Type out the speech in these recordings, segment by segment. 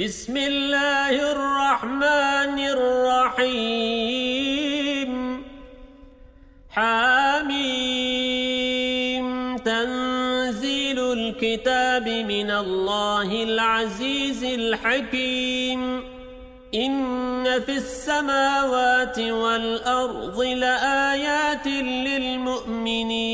بسم الله الرحمن الرحيم. حاميم. تنزيل الكتاب من الله العزيز الحكيم. إن في السماوات والأرض لآيات للمؤمنين.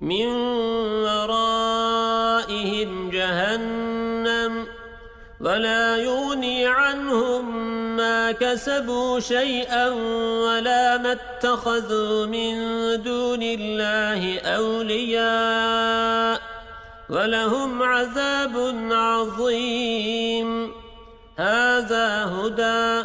من ورائهم جهنم ولا يغني عنهم ما كسبوا شيئا ولا ما اتخذوا من دون الله أولياء ولهم عذاب عظيم. هذا هدى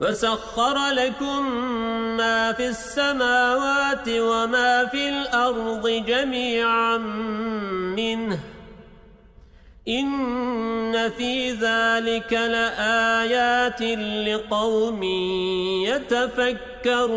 وسخر لكم ما في السماوات وما في الأرض جميعا منه. إن في ذلك لآيات لقوم يتفكرون.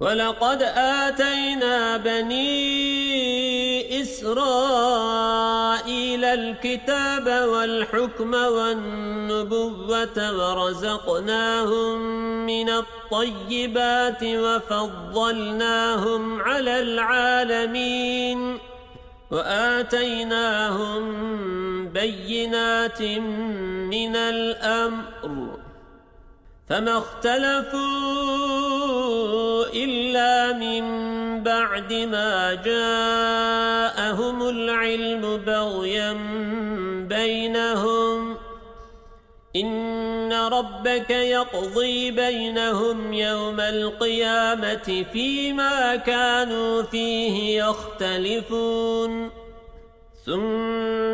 ولقد آتينا بني إسرائيل الكتاب والحكم والنبوة ورزقناهم من الطيبات وفضلناهم على العالمين وآتيناهم بينات من الأمر فما اختلفوا إلا من بعد ما جاءهم العلم بغيا بينهم. إن ربك يقضي بينهم يوم القيامة فيما كانوا فيه يختلفون. ثم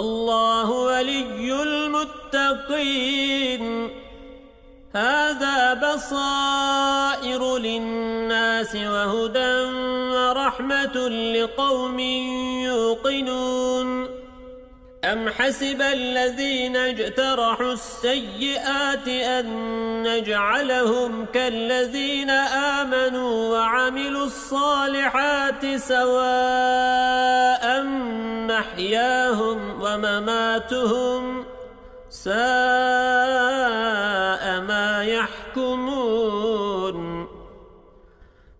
والله ولي المتقين. هذا بصائر للناس وهدى ورحمة لقوم يوقنون. أم حسب الذين اجترحوا السيئات أن نجعلهم كالذين آمنوا وعملوا الصالحات سواء محياهم ومماتهم ساء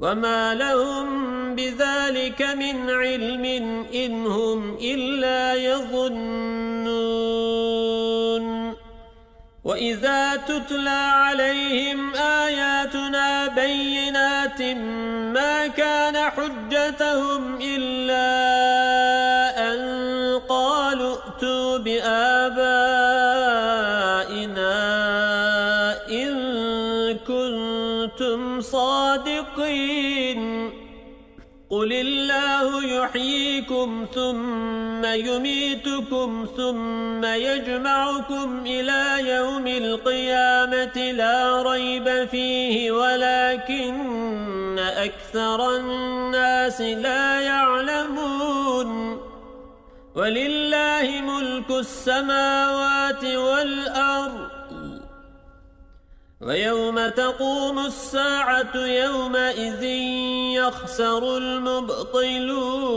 وما لهم بذلك من علم إن هم إلا يظنون وإذا تتلى عليهم آياتنا بينات ما كان حجتهم إلا يحييكم ثم يميتكم ثم يجمعكم إلى يوم القيامة لا ريب فيه ولكن أكثر الناس لا يعلمون ولله ملك السماوات والأرض ويوم تقوم الساعة يومئذ يخسر المبطلون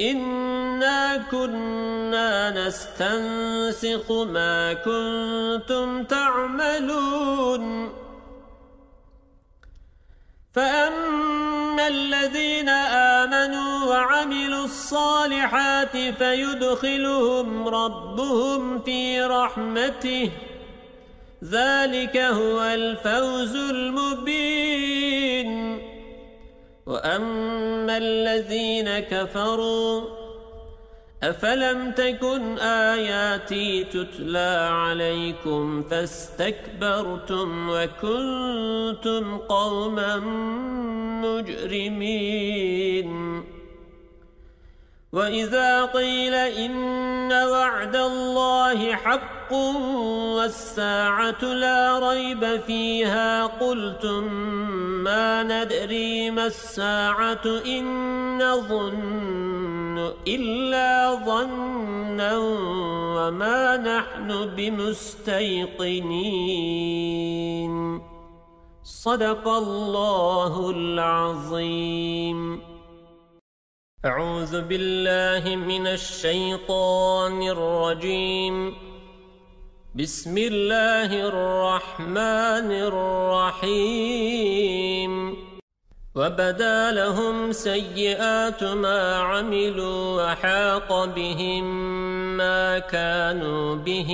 إنا كنا نستنسخ ما كنتم تعملون فأما الذين آمنوا وعملوا الصالحات فيدخلهم ربهم في رحمته ذلك هو الفوز المبين وأما الذين كفروا أفلم تكن آياتي تتلى عليكم فاستكبرتم وكنتم قوما مجرمين وإذا قيل إن وعد الله حق والساعة لا ريب فيها قلتم ما ندري ما الساعة إن نظن إلا ظنا وما نحن بمستيقنين صدق الله العظيم أعوذ بالله من الشيطان الرجيم. بسم الله الرحمن الرحيم. وبدا لهم سيئات ما عملوا وحاق بهم ما كانوا به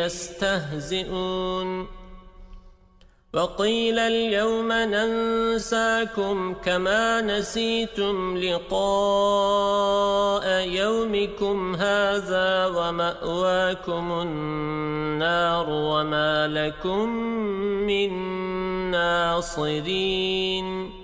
يستهزئون. وقيل اليوم ننساكم كما نسيتم لقاء يومكم هذا ومأواكم النار وما لكم من ناصرين